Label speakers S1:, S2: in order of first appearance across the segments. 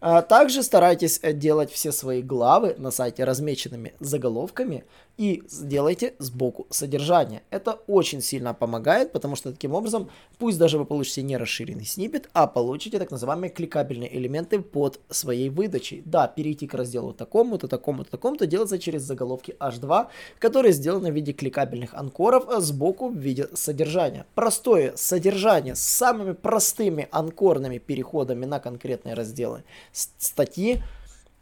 S1: А также старайтесь делать все свои главы на сайте размеченными заголовками и сделайте сбоку содержание. Это очень сильно помогает, потому что таким образом, пусть даже вы получите не расширенный снипет, а получите так называемые кликабельные элементы под своей выдачей. Да, перейти к разделу такому-то, такому-то, такому-то делается через заголовки H2, которые сделаны в виде кликабельных анкоров а сбоку в виде содержания. Простое содержание с самыми простыми анкорными переходами на конкретные разделы статьи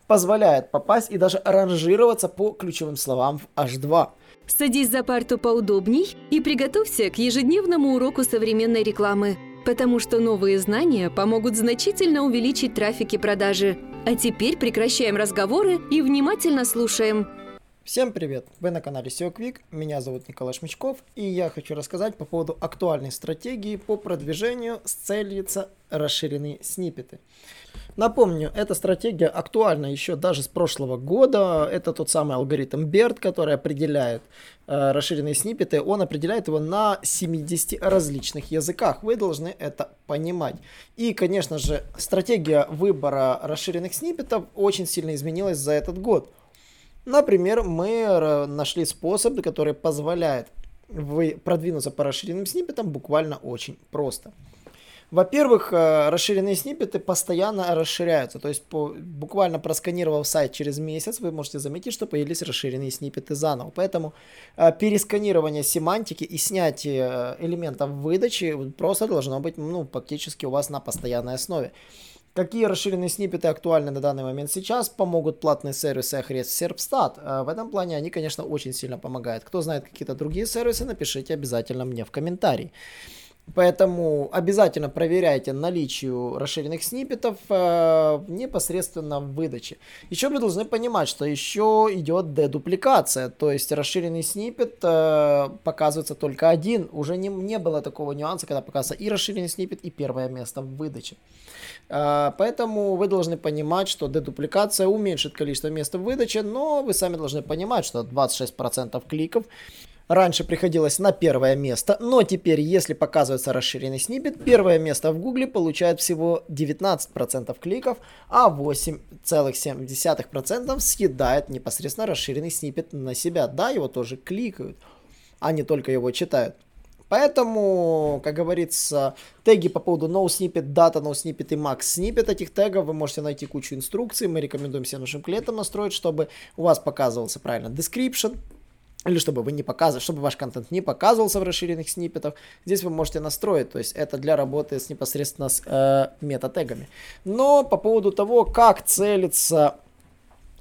S1: позволяет попасть и даже ранжироваться по ключевым словам в H2.
S2: Садись за парту поудобней и приготовься к ежедневному уроку современной рекламы, потому что новые знания помогут значительно увеличить трафик и продажи. А теперь прекращаем разговоры и внимательно слушаем.
S1: Всем привет! Вы на канале SEO Quick, меня зовут Николай Шмичков, и я хочу рассказать по поводу актуальной стратегии по продвижению с целью расширенные сниппеты. Напомню, эта стратегия актуальна еще даже с прошлого года. Это тот самый алгоритм BERT, который определяет э, расширенные сниппеты. Он определяет его на 70 различных языках. Вы должны это понимать. И, конечно же, стратегия выбора расширенных сниппетов очень сильно изменилась за этот год. Например, мы нашли способ, который позволяет вы продвинуться по расширенным сниппетам буквально очень просто. Во-первых, э, расширенные сниппеты постоянно расширяются. То есть, по, буквально просканировав сайт через месяц, вы можете заметить, что появились расширенные сниппеты заново. Поэтому э, пересканирование семантики и снятие э, элементов выдачи просто должно быть ну, фактически у вас на постоянной основе. Какие расширенные сниппеты актуальны на данный момент сейчас, помогут платные сервисы Ahrefs Serpstat. В этом плане они, конечно, очень сильно помогают. Кто знает какие-то другие сервисы, напишите обязательно мне в комментарии. Поэтому обязательно проверяйте наличие расширенных сниппетов э, непосредственно в выдаче. Еще вы должны понимать, что еще идет дедупликация, то есть расширенный сниппет э, показывается только один. Уже не, не было такого нюанса, когда показывается и расширенный сниппет, и первое место в выдаче. Э, поэтому вы должны понимать, что дедупликация уменьшит количество мест в выдаче, но вы сами должны понимать, что 26% кликов раньше приходилось на первое место, но теперь, если показывается расширенный снипет, первое место в Гугле получает всего 19% кликов, а 8,7% съедает непосредственно расширенный снипет на себя. Да, его тоже кликают, а не только его читают. Поэтому, как говорится, теги по поводу no snippet, data, no snippet и max snippet этих тегов вы можете найти кучу инструкций. Мы рекомендуем всем нашим клиентам настроить, чтобы у вас показывался правильно description, или чтобы вы не показывали, чтобы ваш контент не показывался в расширенных сниппетах, здесь вы можете настроить, то есть это для работы с непосредственно с э, мета-тегами. Но по поводу того, как целиться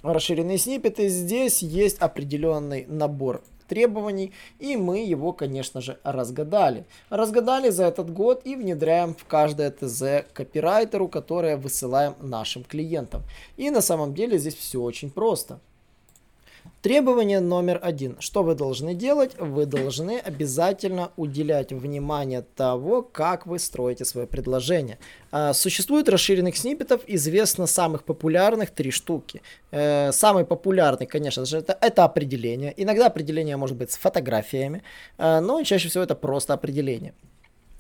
S1: расширенные сниппеты, здесь есть определенный набор требований, и мы его, конечно же, разгадали. Разгадали за этот год и внедряем в каждое ТЗ копирайтеру, которое высылаем нашим клиентам. И на самом деле здесь все очень просто. Требование номер один. Что вы должны делать? Вы должны обязательно уделять внимание того, как вы строите свое предложение. А, существует расширенных сниппетов, известно самых популярных три штуки. Э, самый популярный, конечно же, это, это определение. Иногда определение может быть с фотографиями, э, но чаще всего это просто определение.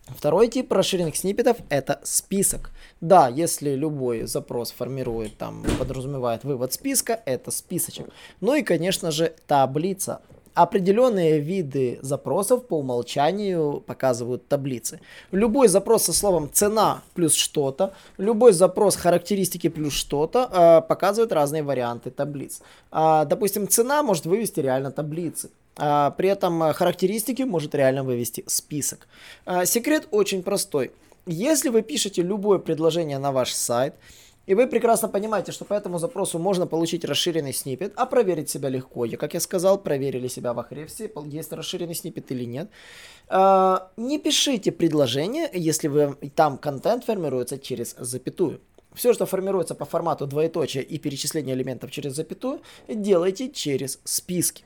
S1: Второй тип расширенных сниппетов это список. Да, если любой запрос формирует, там, подразумевает вывод списка, это списочек. Ну и, конечно же, таблица. Определенные виды запросов по умолчанию показывают таблицы. Любой запрос со словом цена плюс что-то, любой запрос характеристики плюс что-то э, показывает разные варианты таблиц. Э, допустим, цена может вывести реально таблицы. А, при этом а, характеристики может реально вывести список. А, секрет очень простой. Если вы пишете любое предложение на ваш сайт, и вы прекрасно понимаете, что по этому запросу можно получить расширенный снипет, а проверить себя легко. Я, как я сказал, проверили себя в Ahrefs, есть расширенный снипет или нет. Не пишите предложение, если вы, там контент формируется через запятую. Все, что формируется по формату двоеточия и перечисления элементов через запятую, делайте через списки.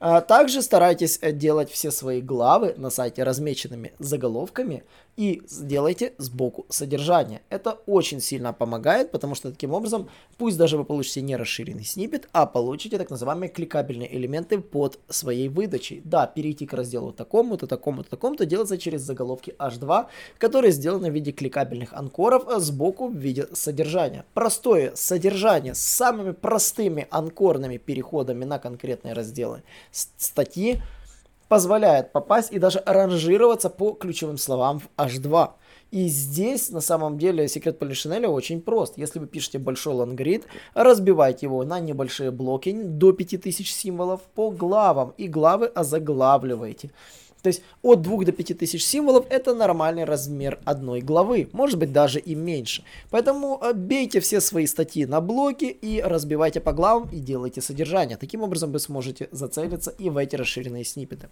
S1: А также старайтесь делать все свои главы на сайте размеченными заголовками и сделайте сбоку содержание. Это очень сильно помогает, потому что таким образом, пусть даже вы получите не расширенный снипет, а получите так называемые кликабельные элементы под своей выдачей. Да, перейти к разделу такому-то, такому-то, такому-то делается через заголовки H2, которые сделаны в виде кликабельных анкоров а сбоку в виде содержания. Простое содержание с самыми простыми анкорными переходами на конкретные разделы статьи позволяет попасть и даже ранжироваться по ключевым словам в H2. И здесь, на самом деле, секрет Полишинеля очень прост. Если вы пишете большой лонгрид, разбивайте его на небольшие блоки до 5000 символов по главам, и главы озаглавливаете. То есть от 2 до 5 тысяч символов это нормальный размер одной главы, может быть даже и меньше. Поэтому э, бейте все свои статьи на блоки и разбивайте по главам и делайте содержание. Таким образом вы сможете зацелиться и в эти расширенные сниппеты.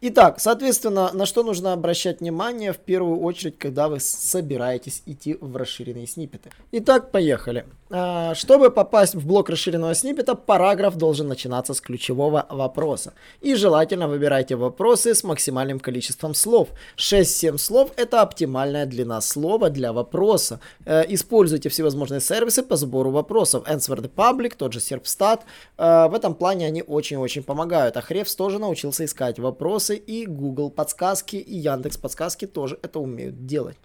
S1: Итак, соответственно, на что нужно обращать внимание в первую очередь, когда вы собираетесь идти в расширенные сниппеты. Итак, поехали. А, чтобы попасть в блок расширенного сниппета, параграф должен начинаться с ключевого вопроса. И желательно выбирайте вопросы с максимальным количеством слов. 6-7 слов это оптимальная длина слова для вопроса. Э, используйте всевозможные сервисы по сбору вопросов. Answer the Public, тот же Serpstat. Э, в этом плане они очень-очень помогают. А Хревс тоже научился искать вопросы и Google подсказки, и Яндекс подсказки тоже это умеют делать.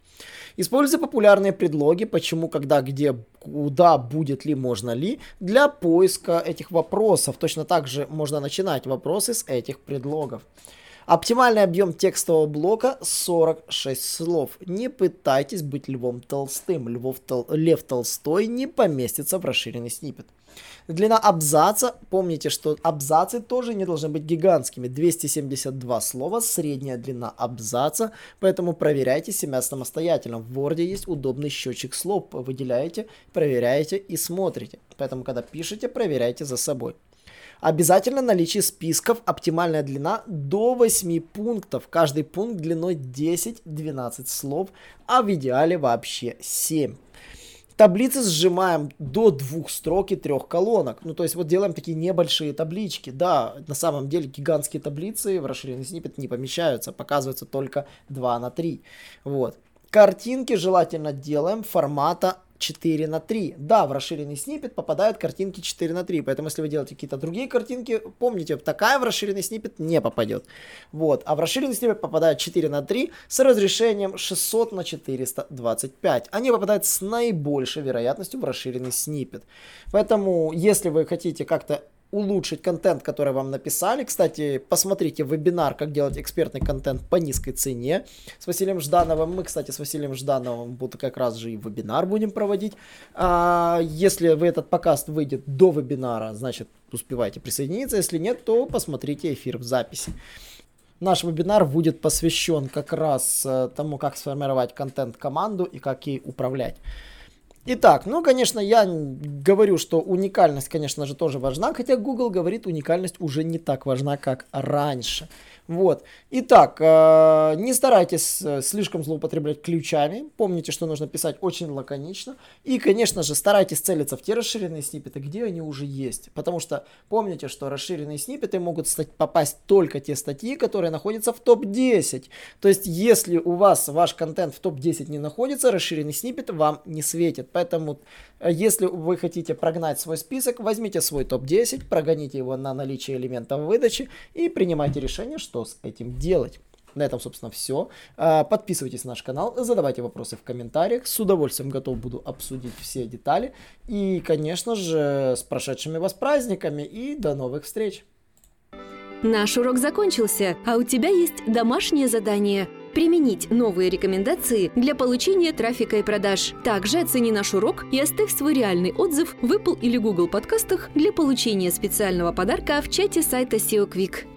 S1: Используйте популярные предлоги, почему, когда, где, куда, будет ли, можно ли, для поиска этих вопросов. Точно так же можно начинать вопросы с этих предлогов. Оптимальный объем текстового блока 46 слов. Не пытайтесь быть Львом Толстым. Львов Тол... Лев Толстой не поместится в расширенный снипет. Длина абзаца, помните, что абзацы тоже не должны быть гигантскими. 272 слова, средняя длина абзаца, поэтому проверяйте себя самостоятельно. В Word есть удобный счетчик слов, выделяете, проверяете и смотрите. Поэтому, когда пишете, проверяйте за собой. Обязательно наличие списков, оптимальная длина до 8 пунктов. Каждый пункт длиной 10-12 слов, а в идеале вообще 7. Таблицы сжимаем до двух строк и трех колонок. Ну, то есть вот делаем такие небольшие таблички. Да, на самом деле гигантские таблицы в расширенный снипет не помещаются. Показывается только 2 на 3. Вот. Картинки желательно делаем формата 4 на 3. Да, в расширенный снипет попадают картинки 4 на 3, поэтому если вы делаете какие-то другие картинки, помните, такая в расширенный снипет не попадет. Вот, а в расширенный снипет попадает 4 на 3 с разрешением 600 на 425. Они попадают с наибольшей вероятностью в расширенный снипет. Поэтому, если вы хотите как-то улучшить контент, который вам написали. Кстати, посмотрите вебинар, как делать экспертный контент по низкой цене с Василием Ждановым. Мы, кстати, с Василием Ждановым будут как раз же и вебинар будем проводить. А, если вы этот покаст выйдет до вебинара, значит, успевайте присоединиться. Если нет, то посмотрите эфир в записи. Наш вебинар будет посвящен как раз э, тому, как сформировать контент-команду и как ей управлять. Итак, ну, конечно, я говорю, что уникальность, конечно же, тоже важна, хотя Google говорит, уникальность уже не так важна, как раньше. Вот. Итак, э, не старайтесь э, слишком злоупотреблять ключами. Помните, что нужно писать очень лаконично. И, конечно же, старайтесь целиться в те расширенные сниппеты, где они уже есть. Потому что помните, что расширенные сниппеты могут стать, попасть только те статьи, которые находятся в топ-10. То есть, если у вас ваш контент в топ-10 не находится, расширенный сниппет вам не светит. Поэтому, э, если вы хотите прогнать свой список, возьмите свой топ-10, прогоните его на наличие элементов выдачи и принимайте решение, что что с этим делать. На этом, собственно, все. А, подписывайтесь на наш канал, задавайте вопросы в комментариях. С удовольствием готов буду обсудить все детали. И, конечно же, с прошедшими вас праздниками. И до новых встреч!
S2: Наш урок закончился, а у тебя есть домашнее задание – применить новые рекомендации для получения трафика и продаж. Также оцени наш урок и оставь свой реальный отзыв в Apple или Google подкастах для получения специального подарка в чате сайта SEO Quick.